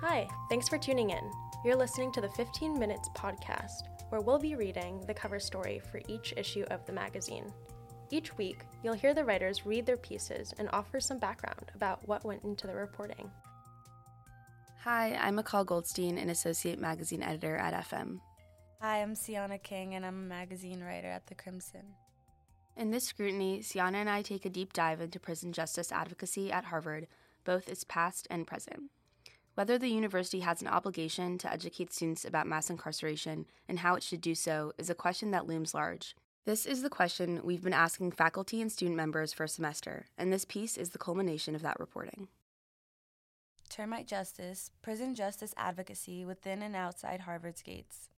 Hi, thanks for tuning in. You're listening to the 15 Minutes podcast, where we'll be reading the cover story for each issue of the magazine. Each week, you'll hear the writers read their pieces and offer some background about what went into the reporting. Hi, I'm Michal Goldstein, an associate magazine editor at FM. Hi, I'm Ciana King, and I'm a magazine writer at The Crimson. In this scrutiny, Ciana and I take a deep dive into prison justice advocacy at Harvard, both its past and present. Whether the university has an obligation to educate students about mass incarceration and how it should do so is a question that looms large. This is the question we've been asking faculty and student members for a semester, and this piece is the culmination of that reporting. Termite Justice, Prison Justice Advocacy Within and Outside Harvard's Gates.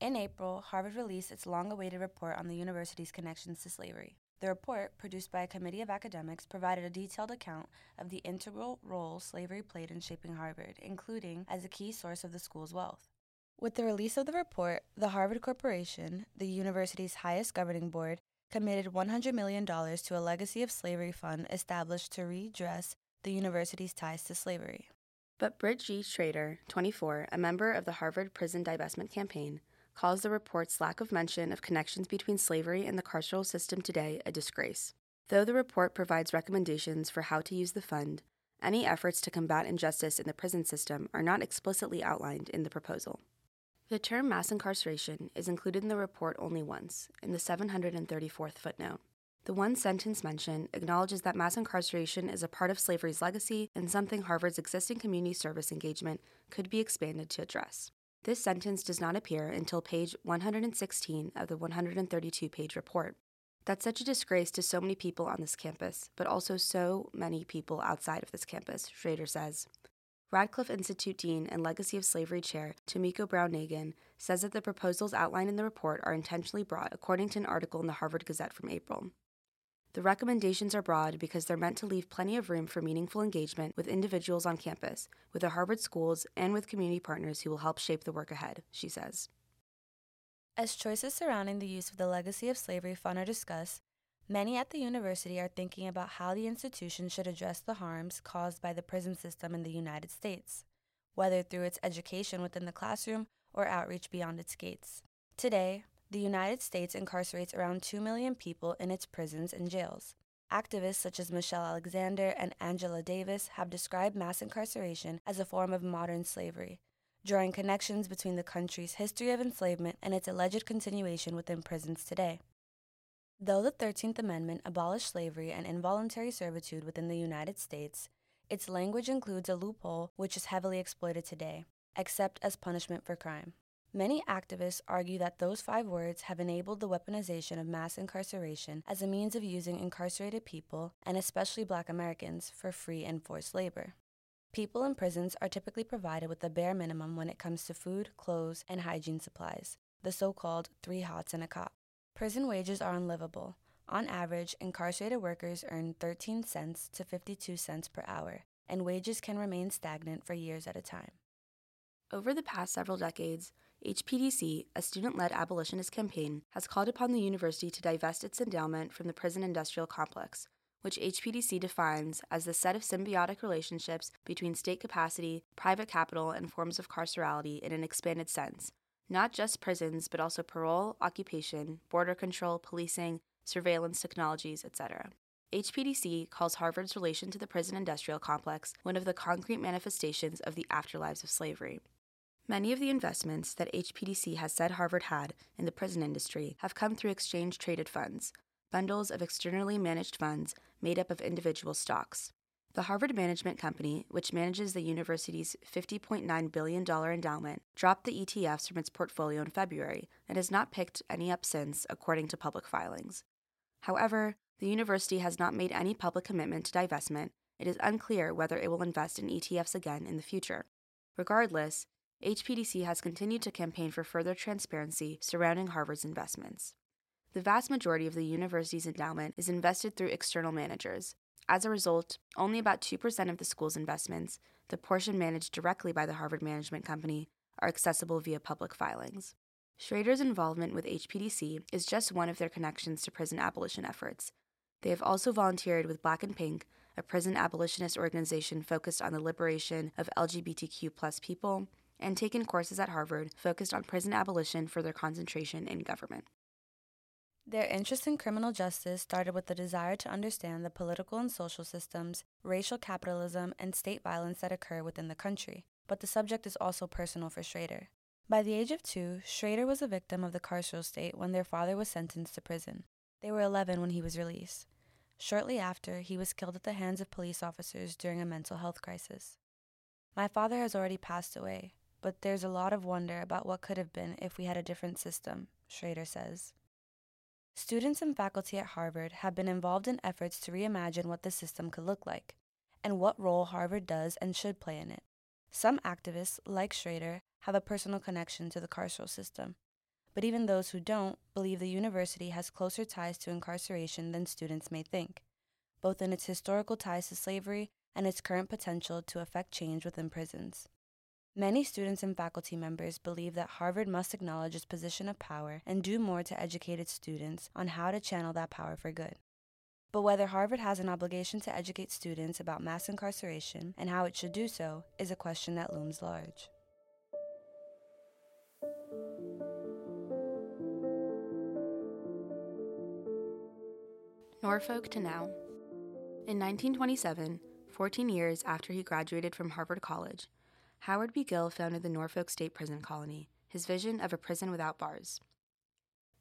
In April, Harvard released its long awaited report on the university's connections to slavery. The report, produced by a committee of academics, provided a detailed account of the integral role slavery played in shaping Harvard, including as a key source of the school's wealth. With the release of the report, the Harvard Corporation, the university's highest governing board, committed $100 million to a legacy of slavery fund established to redress the university's ties to slavery. But Britt G. Schrader, 24, a member of the Harvard Prison Divestment Campaign, calls the report's lack of mention of connections between slavery and the carceral system today a disgrace. Though the report provides recommendations for how to use the fund, any efforts to combat injustice in the prison system are not explicitly outlined in the proposal. The term mass incarceration is included in the report only once, in the 734th footnote. The one sentence mention acknowledges that mass incarceration is a part of slavery's legacy and something Harvard's existing community service engagement could be expanded to address. This sentence does not appear until page 116 of the 132 page report. That's such a disgrace to so many people on this campus, but also so many people outside of this campus, Schrader says. Radcliffe Institute Dean and Legacy of Slavery Chair Tomiko Brown Nagin says that the proposals outlined in the report are intentionally broad, according to an article in the Harvard Gazette from April. The recommendations are broad because they're meant to leave plenty of room for meaningful engagement with individuals on campus, with the Harvard schools, and with community partners who will help shape the work ahead, she says. As choices surrounding the use of the Legacy of Slavery Fund are discussed, many at the university are thinking about how the institution should address the harms caused by the prison system in the United States, whether through its education within the classroom or outreach beyond its gates. Today, the United States incarcerates around 2 million people in its prisons and jails. Activists such as Michelle Alexander and Angela Davis have described mass incarceration as a form of modern slavery, drawing connections between the country's history of enslavement and its alleged continuation within prisons today. Though the 13th Amendment abolished slavery and involuntary servitude within the United States, its language includes a loophole which is heavily exploited today, except as punishment for crime. Many activists argue that those five words have enabled the weaponization of mass incarceration as a means of using incarcerated people, and especially black Americans, for free and forced labor. People in prisons are typically provided with the bare minimum when it comes to food, clothes, and hygiene supplies, the so called three hots and a cot. Prison wages are unlivable. On average, incarcerated workers earn 13 cents to 52 cents per hour, and wages can remain stagnant for years at a time. Over the past several decades, HPDC, a student led abolitionist campaign, has called upon the university to divest its endowment from the prison industrial complex, which HPDC defines as the set of symbiotic relationships between state capacity, private capital, and forms of carcerality in an expanded sense, not just prisons, but also parole, occupation, border control, policing, surveillance technologies, etc. HPDC calls Harvard's relation to the prison industrial complex one of the concrete manifestations of the afterlives of slavery. Many of the investments that HPDC has said Harvard had in the prison industry have come through exchange traded funds, bundles of externally managed funds made up of individual stocks. The Harvard Management Company, which manages the university's $50.9 billion endowment, dropped the ETFs from its portfolio in February and has not picked any up since, according to public filings. However, the university has not made any public commitment to divestment. It is unclear whether it will invest in ETFs again in the future. Regardless, HPDC has continued to campaign for further transparency surrounding Harvard's investments. The vast majority of the university's endowment is invested through external managers. As a result, only about 2% of the school's investments, the portion managed directly by the Harvard Management Company, are accessible via public filings. Schrader's involvement with HPDC is just one of their connections to prison abolition efforts. They have also volunteered with Black and Pink, a prison abolitionist organization focused on the liberation of LGBTQ people, and taken courses at Harvard focused on prison abolition for their concentration in government. Their interest in criminal justice started with the desire to understand the political and social systems, racial capitalism, and state violence that occur within the country. But the subject is also personal for Schrader. By the age of two, Schrader was a victim of the carceral state when their father was sentenced to prison. They were 11 when he was released. Shortly after, he was killed at the hands of police officers during a mental health crisis. My father has already passed away, but there's a lot of wonder about what could have been if we had a different system, Schrader says. Students and faculty at Harvard have been involved in efforts to reimagine what the system could look like and what role Harvard does and should play in it. Some activists, like Schrader, have a personal connection to the carceral system, but even those who don't believe the university has closer ties to incarceration than students may think, both in its historical ties to slavery and its current potential to affect change within prisons. Many students and faculty members believe that Harvard must acknowledge its position of power and do more to educate its students on how to channel that power for good. But whether Harvard has an obligation to educate students about mass incarceration and how it should do so is a question that looms large. Norfolk to now. In 1927, 14 years after he graduated from Harvard College, Howard B. Gill founded the Norfolk State Prison Colony, his vision of a prison without bars.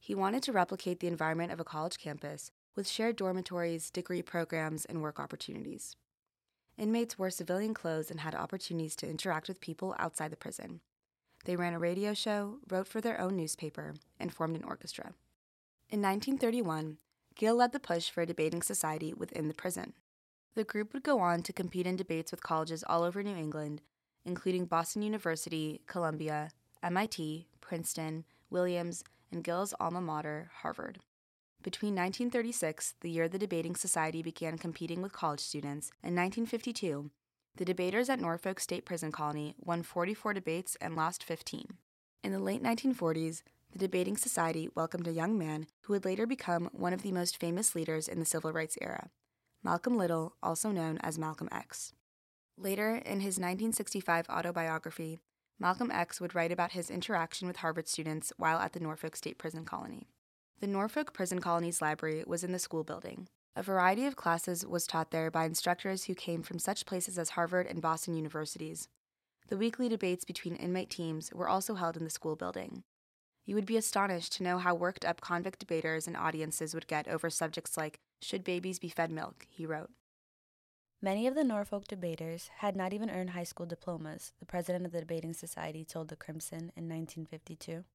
He wanted to replicate the environment of a college campus with shared dormitories, degree programs, and work opportunities. Inmates wore civilian clothes and had opportunities to interact with people outside the prison. They ran a radio show, wrote for their own newspaper, and formed an orchestra. In 1931, Gill led the push for a debating society within the prison. The group would go on to compete in debates with colleges all over New England including Boston University, Columbia, MIT, Princeton, Williams, and Gill's alma mater, Harvard. Between 1936, the year the Debating Society began competing with college students, and 1952, the debaters at Norfolk State Prison Colony won 44 debates and lost 15. In the late 1940s, the Debating Society welcomed a young man who would later become one of the most famous leaders in the civil rights era, Malcolm Little, also known as Malcolm X. Later, in his 1965 autobiography, Malcolm X would write about his interaction with Harvard students while at the Norfolk State Prison Colony. The Norfolk Prison Colony's library was in the school building. A variety of classes was taught there by instructors who came from such places as Harvard and Boston universities. The weekly debates between inmate teams were also held in the school building. You would be astonished to know how worked up convict debaters and audiences would get over subjects like, Should babies be fed milk? he wrote. Many of the Norfolk debaters had not even earned high school diplomas, the president of the Debating Society told the Crimson in 1952.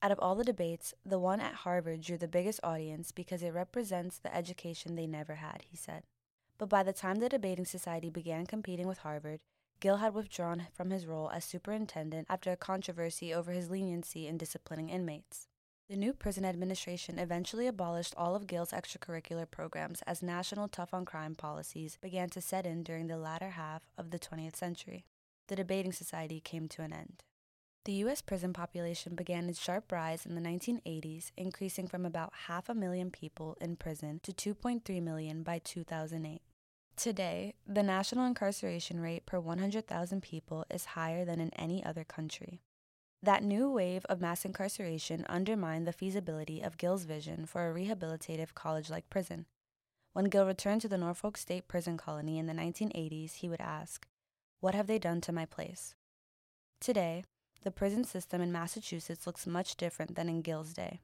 Out of all the debates, the one at Harvard drew the biggest audience because it represents the education they never had, he said. But by the time the Debating Society began competing with Harvard, Gill had withdrawn from his role as superintendent after a controversy over his leniency in disciplining inmates. The new prison administration eventually abolished all of Gill's extracurricular programs as national tough on crime policies began to set in during the latter half of the 20th century. The debating society came to an end. The U.S. prison population began its sharp rise in the 1980s, increasing from about half a million people in prison to 2.3 million by 2008. Today, the national incarceration rate per 100,000 people is higher than in any other country. That new wave of mass incarceration undermined the feasibility of Gill's vision for a rehabilitative college like prison. When Gill returned to the Norfolk State Prison Colony in the 1980s, he would ask, What have they done to my place? Today, the prison system in Massachusetts looks much different than in Gill's day.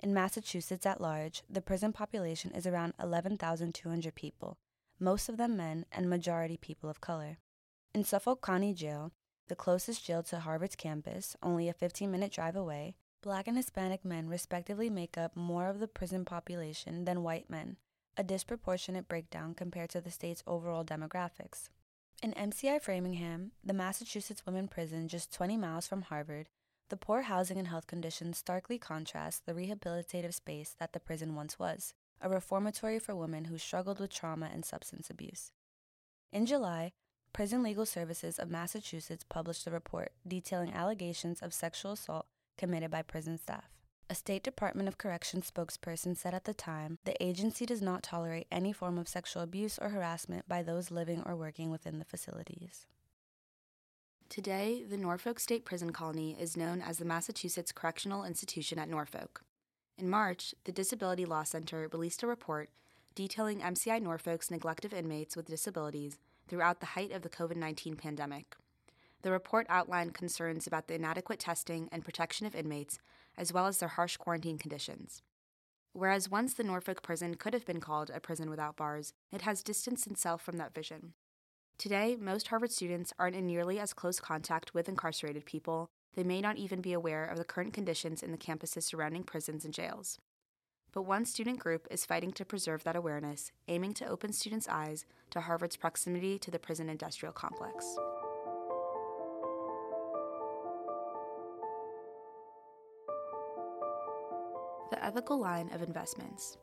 In Massachusetts at large, the prison population is around 11,200 people, most of them men and majority people of color. In Suffolk County Jail, the closest jail to Harvard's campus, only a 15 minute drive away, black and Hispanic men respectively make up more of the prison population than white men, a disproportionate breakdown compared to the state's overall demographics. In MCI Framingham, the Massachusetts women prison just 20 miles from Harvard, the poor housing and health conditions starkly contrast the rehabilitative space that the prison once was, a reformatory for women who struggled with trauma and substance abuse. In July, Prison Legal Services of Massachusetts published a report detailing allegations of sexual assault committed by prison staff. A State Department of Corrections spokesperson said at the time the agency does not tolerate any form of sexual abuse or harassment by those living or working within the facilities. Today, the Norfolk State Prison Colony is known as the Massachusetts Correctional Institution at Norfolk. In March, the Disability Law Center released a report detailing MCI Norfolk's neglect of inmates with disabilities throughout the height of the COVID 19 pandemic. The report outlined concerns about the inadequate testing and protection of inmates, as well as their harsh quarantine conditions. Whereas once the Norfolk prison could have been called a prison without bars, it has distanced itself from that vision. Today, most Harvard students aren't in nearly as close contact with incarcerated people. They may not even be aware of the current conditions in the campuses surrounding prisons and jails. But one student group is fighting to preserve that awareness, aiming to open students' eyes to Harvard's proximity to the prison industrial complex. The ethical line of investments.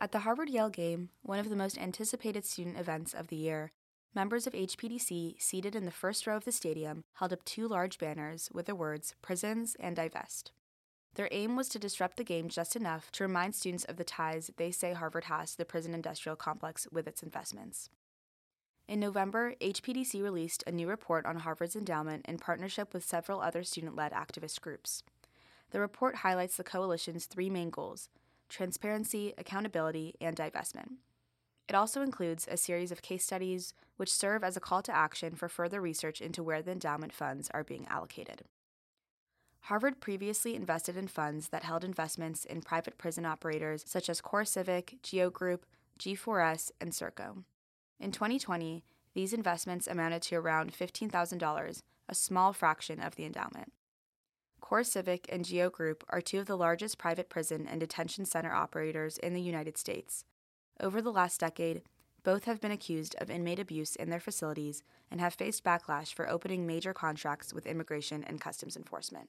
At the Harvard Yale game, one of the most anticipated student events of the year, members of HPDC seated in the first row of the stadium held up two large banners with the words Prisons and Divest. Their aim was to disrupt the game just enough to remind students of the ties they say Harvard has to the prison industrial complex with its investments. In November, HPDC released a new report on Harvard's endowment in partnership with several other student led activist groups. The report highlights the coalition's three main goals transparency, accountability, and divestment. It also includes a series of case studies which serve as a call to action for further research into where the endowment funds are being allocated. Harvard previously invested in funds that held investments in private prison operators such as CoreCivic, Geo Group, G4S, and Serco. In 2020, these investments amounted to around $15,000, a small fraction of the endowment. CoreCivic and Geo Group are two of the largest private prison and detention center operators in the United States, over the last decade, both have been accused of inmate abuse in their facilities and have faced backlash for opening major contracts with immigration and customs enforcement.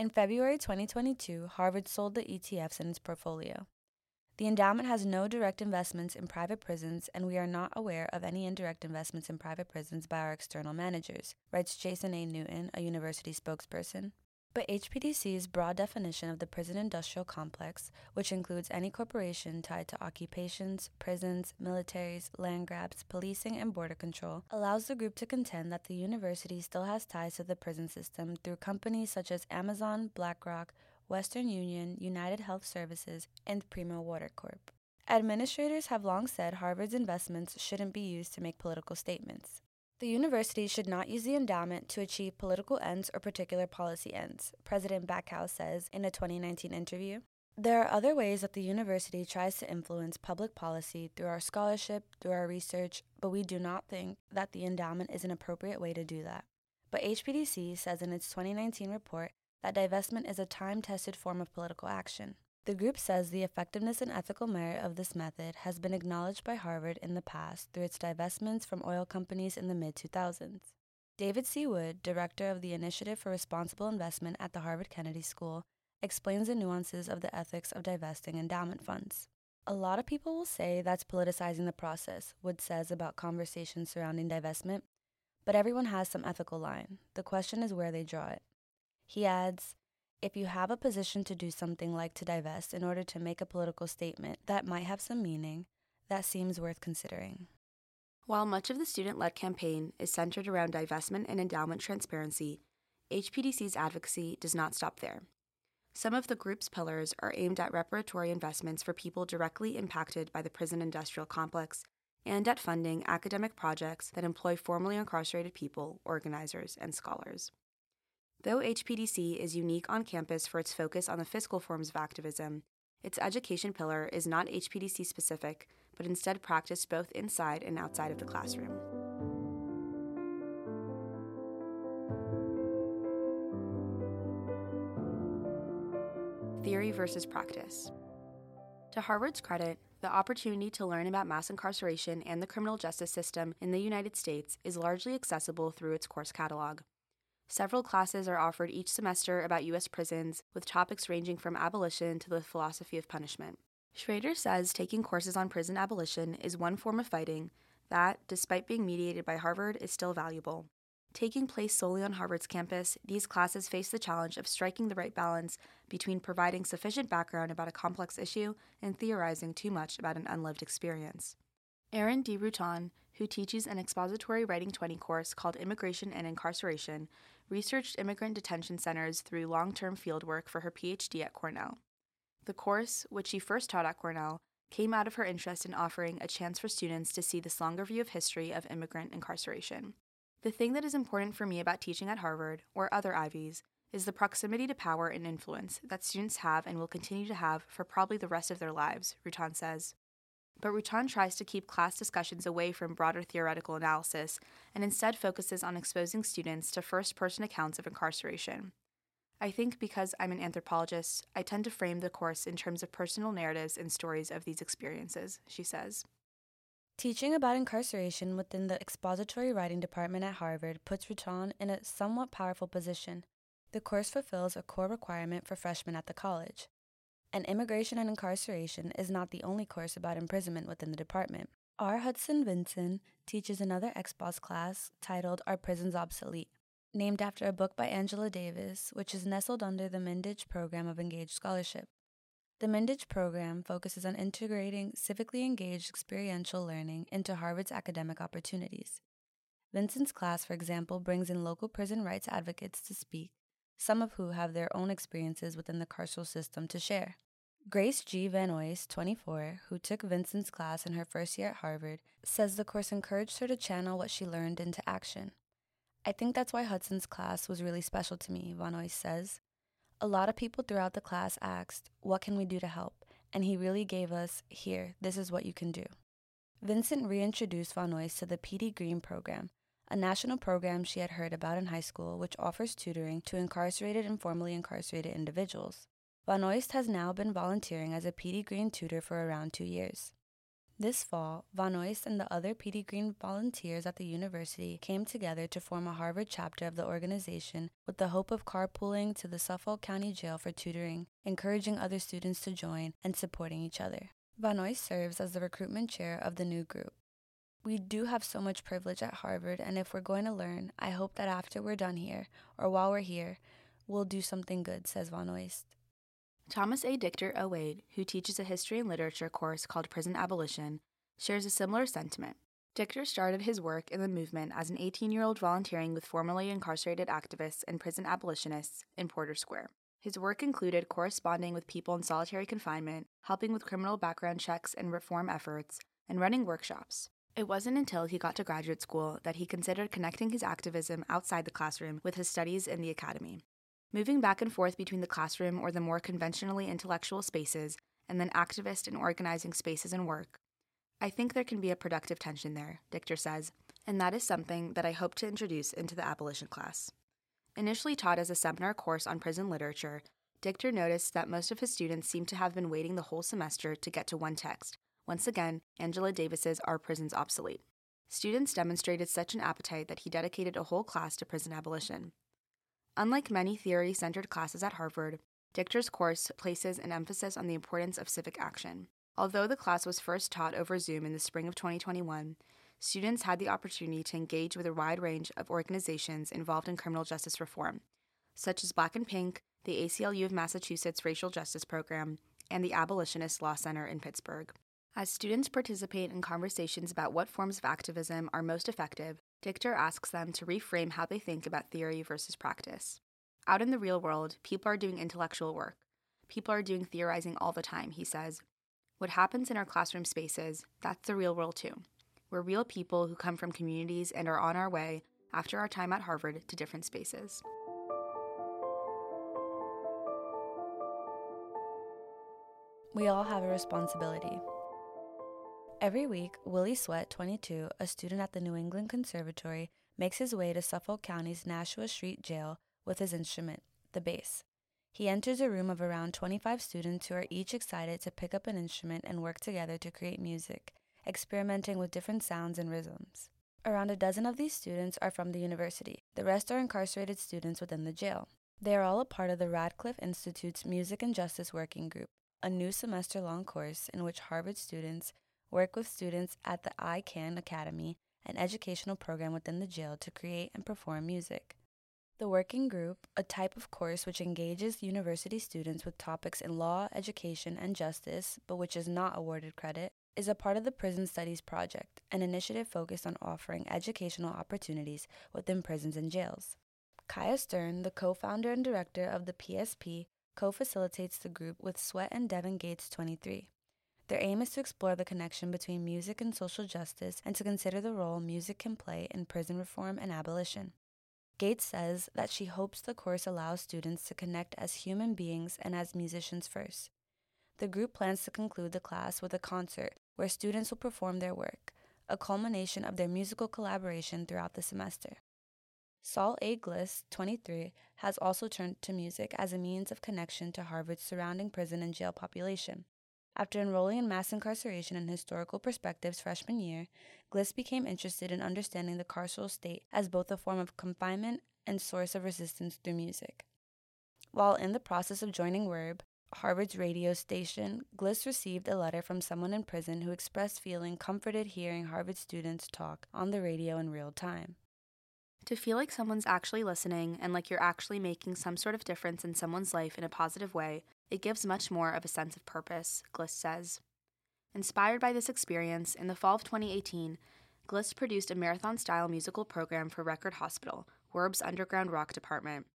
In February 2022, Harvard sold the ETFs in its portfolio. The endowment has no direct investments in private prisons, and we are not aware of any indirect investments in private prisons by our external managers, writes Jason A. Newton, a university spokesperson. But HPDC's broad definition of the prison industrial complex, which includes any corporation tied to occupations, prisons, militaries, land grabs, policing, and border control, allows the group to contend that the university still has ties to the prison system through companies such as Amazon, BlackRock, Western Union, United Health Services, and Primo Water Corp. Administrators have long said Harvard's investments shouldn't be used to make political statements. The university should not use the endowment to achieve political ends or particular policy ends, President Bacow says in a 2019 interview. There are other ways that the university tries to influence public policy through our scholarship, through our research, but we do not think that the endowment is an appropriate way to do that. But HPDC says in its 2019 report that divestment is a time tested form of political action. The group says the effectiveness and ethical merit of this method has been acknowledged by Harvard in the past through its divestments from oil companies in the mid 2000s. David C. Wood, director of the Initiative for Responsible Investment at the Harvard Kennedy School, explains the nuances of the ethics of divesting endowment funds. A lot of people will say that's politicizing the process, Wood says about conversations surrounding divestment, but everyone has some ethical line. The question is where they draw it. He adds, if you have a position to do something like to divest in order to make a political statement that might have some meaning, that seems worth considering. While much of the student led campaign is centered around divestment and endowment transparency, HPDC's advocacy does not stop there. Some of the group's pillars are aimed at reparatory investments for people directly impacted by the prison industrial complex and at funding academic projects that employ formerly incarcerated people, organizers, and scholars. Though HPDC is unique on campus for its focus on the fiscal forms of activism, its education pillar is not HPDC specific, but instead practiced both inside and outside of the classroom. Theory versus practice. To Harvard's credit, the opportunity to learn about mass incarceration and the criminal justice system in the United States is largely accessible through its course catalog. Several classes are offered each semester about U.S. prisons, with topics ranging from abolition to the philosophy of punishment. Schrader says taking courses on prison abolition is one form of fighting that, despite being mediated by Harvard, is still valuable. Taking place solely on Harvard's campus, these classes face the challenge of striking the right balance between providing sufficient background about a complex issue and theorizing too much about an unlived experience. Erin D. Routon, who teaches an expository writing 20 course called Immigration and Incarceration, researched immigrant detention centers through long term fieldwork for her PhD at Cornell. The course, which she first taught at Cornell, came out of her interest in offering a chance for students to see this longer view of history of immigrant incarceration. The thing that is important for me about teaching at Harvard, or other Ivies, is the proximity to power and influence that students have and will continue to have for probably the rest of their lives, Routon says. But Routon tries to keep class discussions away from broader theoretical analysis and instead focuses on exposing students to first person accounts of incarceration. I think because I'm an anthropologist, I tend to frame the course in terms of personal narratives and stories of these experiences, she says. Teaching about incarceration within the expository writing department at Harvard puts Routon in a somewhat powerful position. The course fulfills a core requirement for freshmen at the college. And immigration and incarceration is not the only course about imprisonment within the department. R. Hudson Vincent teaches another expos class titled Are Prisons Obsolete? named after a book by Angela Davis, which is nestled under the Mindich Program of Engaged Scholarship. The Mindich program focuses on integrating civically engaged experiential learning into Harvard's academic opportunities. Vincent's class, for example, brings in local prison rights advocates to speak, some of who have their own experiences within the carceral system to share. Grace G. Van Oys, 24, who took Vincent's class in her first year at Harvard, says the course encouraged her to channel what she learned into action. I think that's why Hudson's class was really special to me, Van Oys says. A lot of people throughout the class asked, What can we do to help? And he really gave us, Here, this is what you can do. Vincent reintroduced Van Oys to the Petey Greene program, a national program she had heard about in high school which offers tutoring to incarcerated and formerly incarcerated individuals. Van Oist has now been volunteering as a Petey Greene tutor for around two years. This fall, Van Oist and the other Petey Greene volunteers at the university came together to form a Harvard chapter of the organization with the hope of carpooling to the Suffolk County Jail for tutoring, encouraging other students to join, and supporting each other. Van Oist serves as the recruitment chair of the new group. We do have so much privilege at Harvard, and if we're going to learn, I hope that after we're done here, or while we're here, we'll do something good, says Van Oist. Thomas A. Dichter Wade, who teaches a history and literature course called Prison Abolition, shares a similar sentiment. Dichter started his work in the movement as an 18 year old volunteering with formerly incarcerated activists and prison abolitionists in Porter Square. His work included corresponding with people in solitary confinement, helping with criminal background checks and reform efforts, and running workshops. It wasn't until he got to graduate school that he considered connecting his activism outside the classroom with his studies in the academy. Moving back and forth between the classroom or the more conventionally intellectual spaces, and then activist and organizing spaces and work, I think there can be a productive tension there, Dichter says, and that is something that I hope to introduce into the abolition class. Initially taught as a seminar course on prison literature, Dichter noticed that most of his students seemed to have been waiting the whole semester to get to one text. Once again, Angela Davis's Are Prisons Obsolete? Students demonstrated such an appetite that he dedicated a whole class to prison abolition. Unlike many theory centered classes at Harvard, Dichter's course places an emphasis on the importance of civic action. Although the class was first taught over Zoom in the spring of 2021, students had the opportunity to engage with a wide range of organizations involved in criminal justice reform, such as Black and Pink, the ACLU of Massachusetts Racial Justice Program, and the Abolitionist Law Center in Pittsburgh. As students participate in conversations about what forms of activism are most effective, Dichter asks them to reframe how they think about theory versus practice. Out in the real world, people are doing intellectual work. People are doing theorizing all the time, he says. What happens in our classroom spaces, that's the real world too. We're real people who come from communities and are on our way, after our time at Harvard, to different spaces. We all have a responsibility. Every week, Willie Sweat, 22, a student at the New England Conservatory, makes his way to Suffolk County's Nashua Street Jail with his instrument, the bass. He enters a room of around 25 students who are each excited to pick up an instrument and work together to create music, experimenting with different sounds and rhythms. Around a dozen of these students are from the university. The rest are incarcerated students within the jail. They are all a part of the Radcliffe Institute's Music and Justice Working Group, a new semester long course in which Harvard students work with students at the ICANN Academy an educational program within the jail to create and perform music. The Working Group, a type of course which engages university students with topics in law, education, and justice, but which is not awarded credit, is a part of the Prison Studies Project, an initiative focused on offering educational opportunities within prisons and jails. Kaia Stern, the co founder and director of the PSP, co facilitates the group with Sweat and Devin Gates 23. Their aim is to explore the connection between music and social justice and to consider the role music can play in prison reform and abolition. Gates says that she hopes the course allows students to connect as human beings and as musicians first. The group plans to conclude the class with a concert where students will perform their work, a culmination of their musical collaboration throughout the semester. Saul A. Gliss, 23, has also turned to music as a means of connection to Harvard's surrounding prison and jail population. After enrolling in mass incarceration and historical perspectives freshman year, Gliss became interested in understanding the carceral state as both a form of confinement and source of resistance through music. While in the process of joining WURB, Harvard's radio station, Gliss received a letter from someone in prison who expressed feeling comforted hearing Harvard students talk on the radio in real time. To feel like someone's actually listening and like you're actually making some sort of difference in someone's life in a positive way, it gives much more of a sense of purpose, Gliss says. Inspired by this experience, in the fall of 2018, Gliss produced a marathon style musical program for Record Hospital, WURB's underground rock department.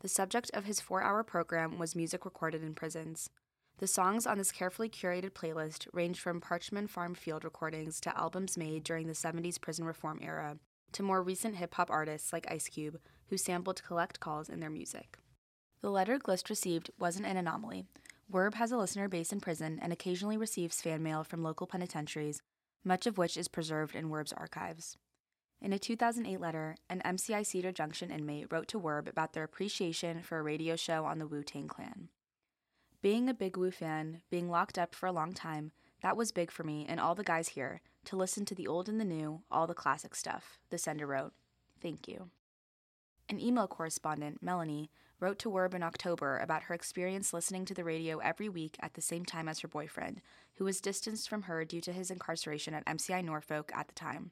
The subject of his four hour program was music recorded in prisons. The songs on this carefully curated playlist range from Parchman Farm field recordings to albums made during the 70s prison reform era, to more recent hip hop artists like Ice Cube, who sampled collect calls in their music. The letter Gliss received wasn't an anomaly. Werb has a listener base in prison and occasionally receives fan mail from local penitentiaries, much of which is preserved in Werb's archives. In a 2008 letter, an MCI Cedar Junction inmate wrote to Werb about their appreciation for a radio show on the Wu Tang Clan. Being a big Wu fan, being locked up for a long time, that was big for me and all the guys here to listen to the old and the new, all the classic stuff, the sender wrote. Thank you. An email correspondent, Melanie, wrote to WURB in October about her experience listening to the radio every week at the same time as her boyfriend, who was distanced from her due to his incarceration at MCI Norfolk at the time.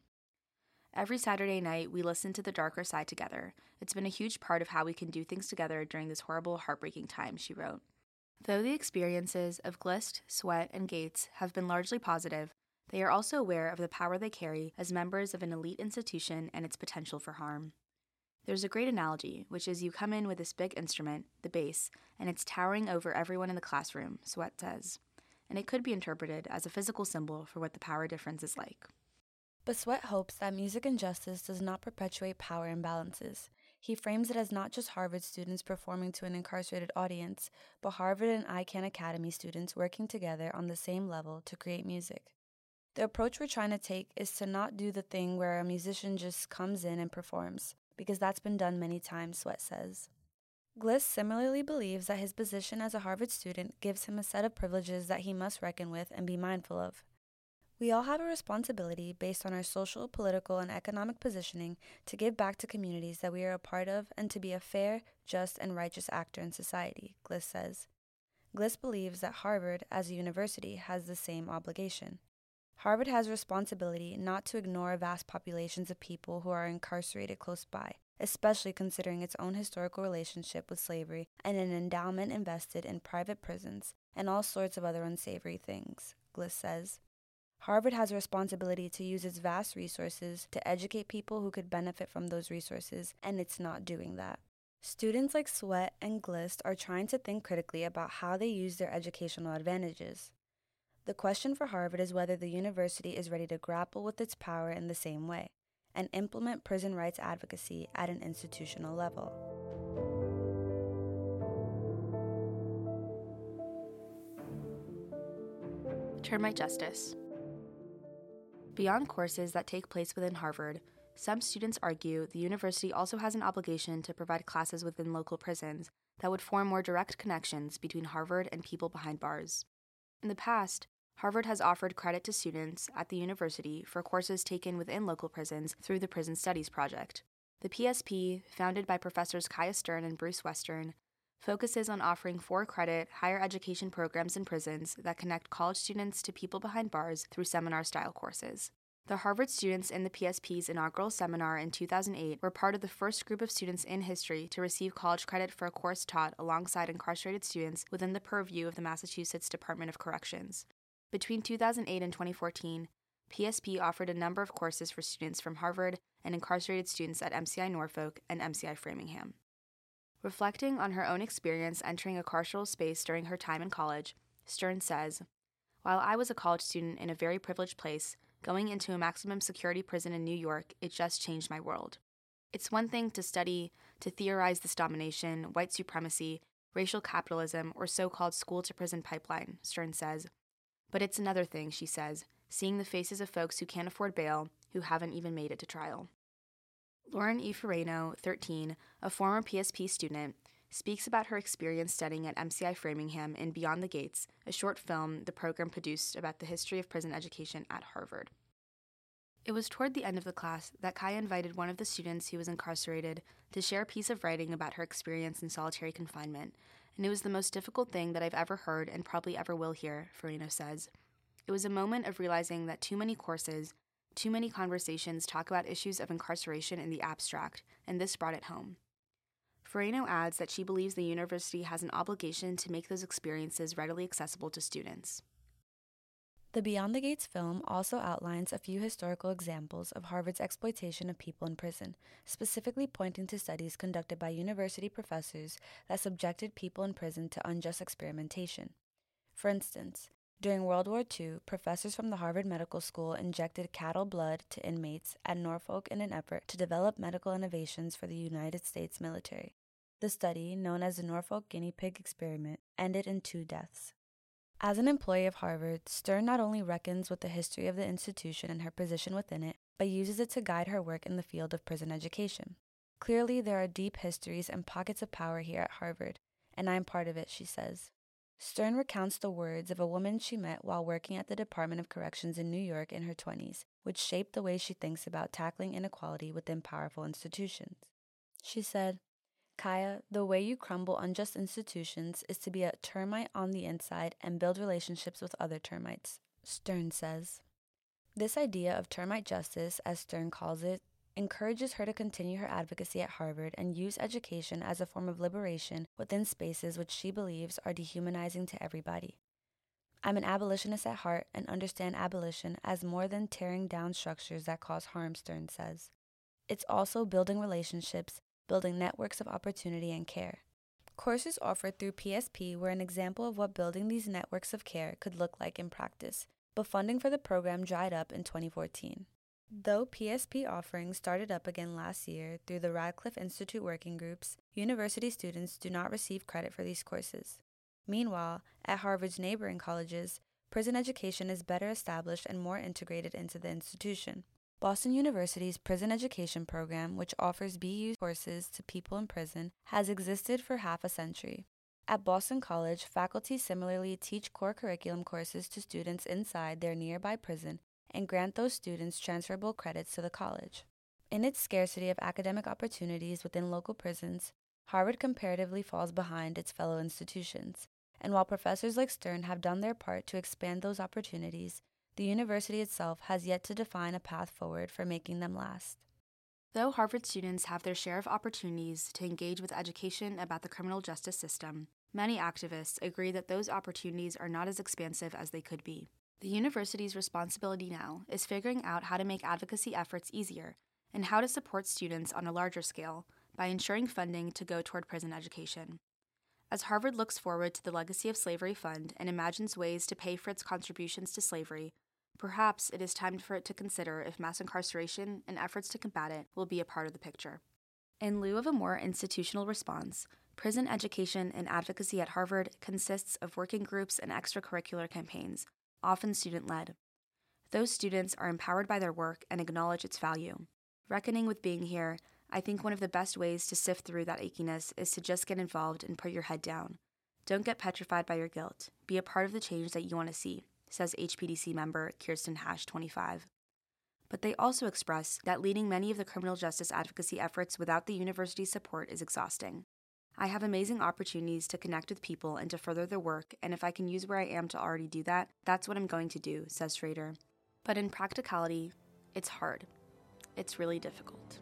Every Saturday night, we listen to The Darker Side together. It's been a huge part of how we can do things together during this horrible, heartbreaking time, she wrote. Though the experiences of Glist, Sweat, and Gates have been largely positive, they are also aware of the power they carry as members of an elite institution and its potential for harm. There's a great analogy, which is you come in with this big instrument, the bass, and it's towering over everyone in the classroom, Sweat says. And it could be interpreted as a physical symbol for what the power difference is like. But Sweat hopes that music and justice does not perpetuate power imbalances. He frames it as not just Harvard students performing to an incarcerated audience, but Harvard and Icahn Academy students working together on the same level to create music. The approach we're trying to take is to not do the thing where a musician just comes in and performs, because that's been done many times, Sweat says. Gliss similarly believes that his position as a Harvard student gives him a set of privileges that he must reckon with and be mindful of. We all have a responsibility based on our social, political, and economic positioning to give back to communities that we are a part of and to be a fair, just, and righteous actor in society, Gliss says. Gliss believes that Harvard, as a university, has the same obligation. Harvard has a responsibility not to ignore vast populations of people who are incarcerated close by, especially considering its own historical relationship with slavery and an endowment invested in private prisons and all sorts of other unsavory things, Gliss says. Harvard has a responsibility to use its vast resources to educate people who could benefit from those resources, and it's not doing that. Students like Sweat and Gliss are trying to think critically about how they use their educational advantages. The question for Harvard is whether the university is ready to grapple with its power in the same way and implement prison rights advocacy at an institutional level. Termite Justice Beyond courses that take place within Harvard, some students argue the university also has an obligation to provide classes within local prisons that would form more direct connections between Harvard and people behind bars. In the past, Harvard has offered credit to students at the university for courses taken within local prisons through the Prison Studies Project. The PSP, founded by professors Kaia Stern and Bruce Western, focuses on offering for credit higher education programs in prisons that connect college students to people behind bars through seminar style courses. The Harvard students in the PSP's inaugural seminar in 2008 were part of the first group of students in history to receive college credit for a course taught alongside incarcerated students within the purview of the Massachusetts Department of Corrections. Between 2008 and 2014, PSP offered a number of courses for students from Harvard and incarcerated students at MCI Norfolk and MCI Framingham. Reflecting on her own experience entering a carceral space during her time in college, Stern says, While I was a college student in a very privileged place, going into a maximum security prison in New York, it just changed my world. It's one thing to study, to theorize this domination, white supremacy, racial capitalism, or so called school to prison pipeline, Stern says. But it's another thing, she says, seeing the faces of folks who can't afford bail, who haven't even made it to trial. Lauren E. Ferrano, 13, a former PSP student, speaks about her experience studying at MCI Framingham in Beyond the Gates, a short film the program produced about the history of prison education at Harvard. It was toward the end of the class that Kaia invited one of the students who was incarcerated to share a piece of writing about her experience in solitary confinement, and it was the most difficult thing that I've ever heard and probably ever will hear, Ferrano says. It was a moment of realizing that too many courses, too many conversations talk about issues of incarceration in the abstract, and this brought it home. Ferrano adds that she believes the university has an obligation to make those experiences readily accessible to students. The Beyond the Gates film also outlines a few historical examples of Harvard's exploitation of people in prison, specifically pointing to studies conducted by university professors that subjected people in prison to unjust experimentation. For instance, during World War II, professors from the Harvard Medical School injected cattle blood to inmates at Norfolk in an effort to develop medical innovations for the United States military. The study, known as the Norfolk Guinea Pig Experiment, ended in two deaths. As an employee of Harvard, Stern not only reckons with the history of the institution and her position within it, but uses it to guide her work in the field of prison education. Clearly, there are deep histories and pockets of power here at Harvard, and I am part of it, she says. Stern recounts the words of a woman she met while working at the Department of Corrections in New York in her 20s, which shaped the way she thinks about tackling inequality within powerful institutions. She said, Kaia, the way you crumble unjust institutions is to be a termite on the inside and build relationships with other termites, Stern says. This idea of termite justice, as Stern calls it, encourages her to continue her advocacy at Harvard and use education as a form of liberation within spaces which she believes are dehumanizing to everybody. I'm an abolitionist at heart and understand abolition as more than tearing down structures that cause harm, Stern says. It's also building relationships, building networks of opportunity and care. Courses offered through PSP were an example of what building these networks of care could look like in practice, but funding for the program dried up in 2014. Though PSP offerings started up again last year through the Radcliffe Institute working groups, university students do not receive credit for these courses. Meanwhile, at Harvard's neighboring colleges, prison education is better established and more integrated into the institution. Boston University's prison education program, which offers BU courses to people in prison, has existed for half a century. At Boston College, faculty similarly teach core curriculum courses to students inside their nearby prison and grant those students transferable credits to the college. In its scarcity of academic opportunities within local prisons, Harvard comparatively falls behind its fellow institutions. And while professors like Stern have done their part to expand those opportunities, the university itself has yet to define a path forward for making them last. Though Harvard students have their share of opportunities to engage with education about the criminal justice system, many activists agree that those opportunities are not as expansive as they could be. The university's responsibility now is figuring out how to make advocacy efforts easier and how to support students on a larger scale by ensuring funding to go toward prison education. As Harvard looks forward to the Legacy of Slavery Fund and imagines ways to pay for its contributions to slavery, perhaps it is time for it to consider if mass incarceration and efforts to combat it will be a part of the picture. In lieu of a more institutional response, prison education and advocacy at Harvard consists of working groups and extracurricular campaigns often student led. Those students are empowered by their work and acknowledge its value. Reckoning with being here, I think one of the best ways to sift through that achiness is to just get involved and put your head down. Don't get petrified by your guilt. Be a part of the change that you want to see, says HPDC member Kirsten Hash 25. But they also express that leading many of the criminal justice advocacy efforts without the university's support is exhausting. I have amazing opportunities to connect with people and to further the work, and if I can use where I am to already do that, that's what I'm going to do, says Schrader. But in practicality, It's hard. It's really difficult.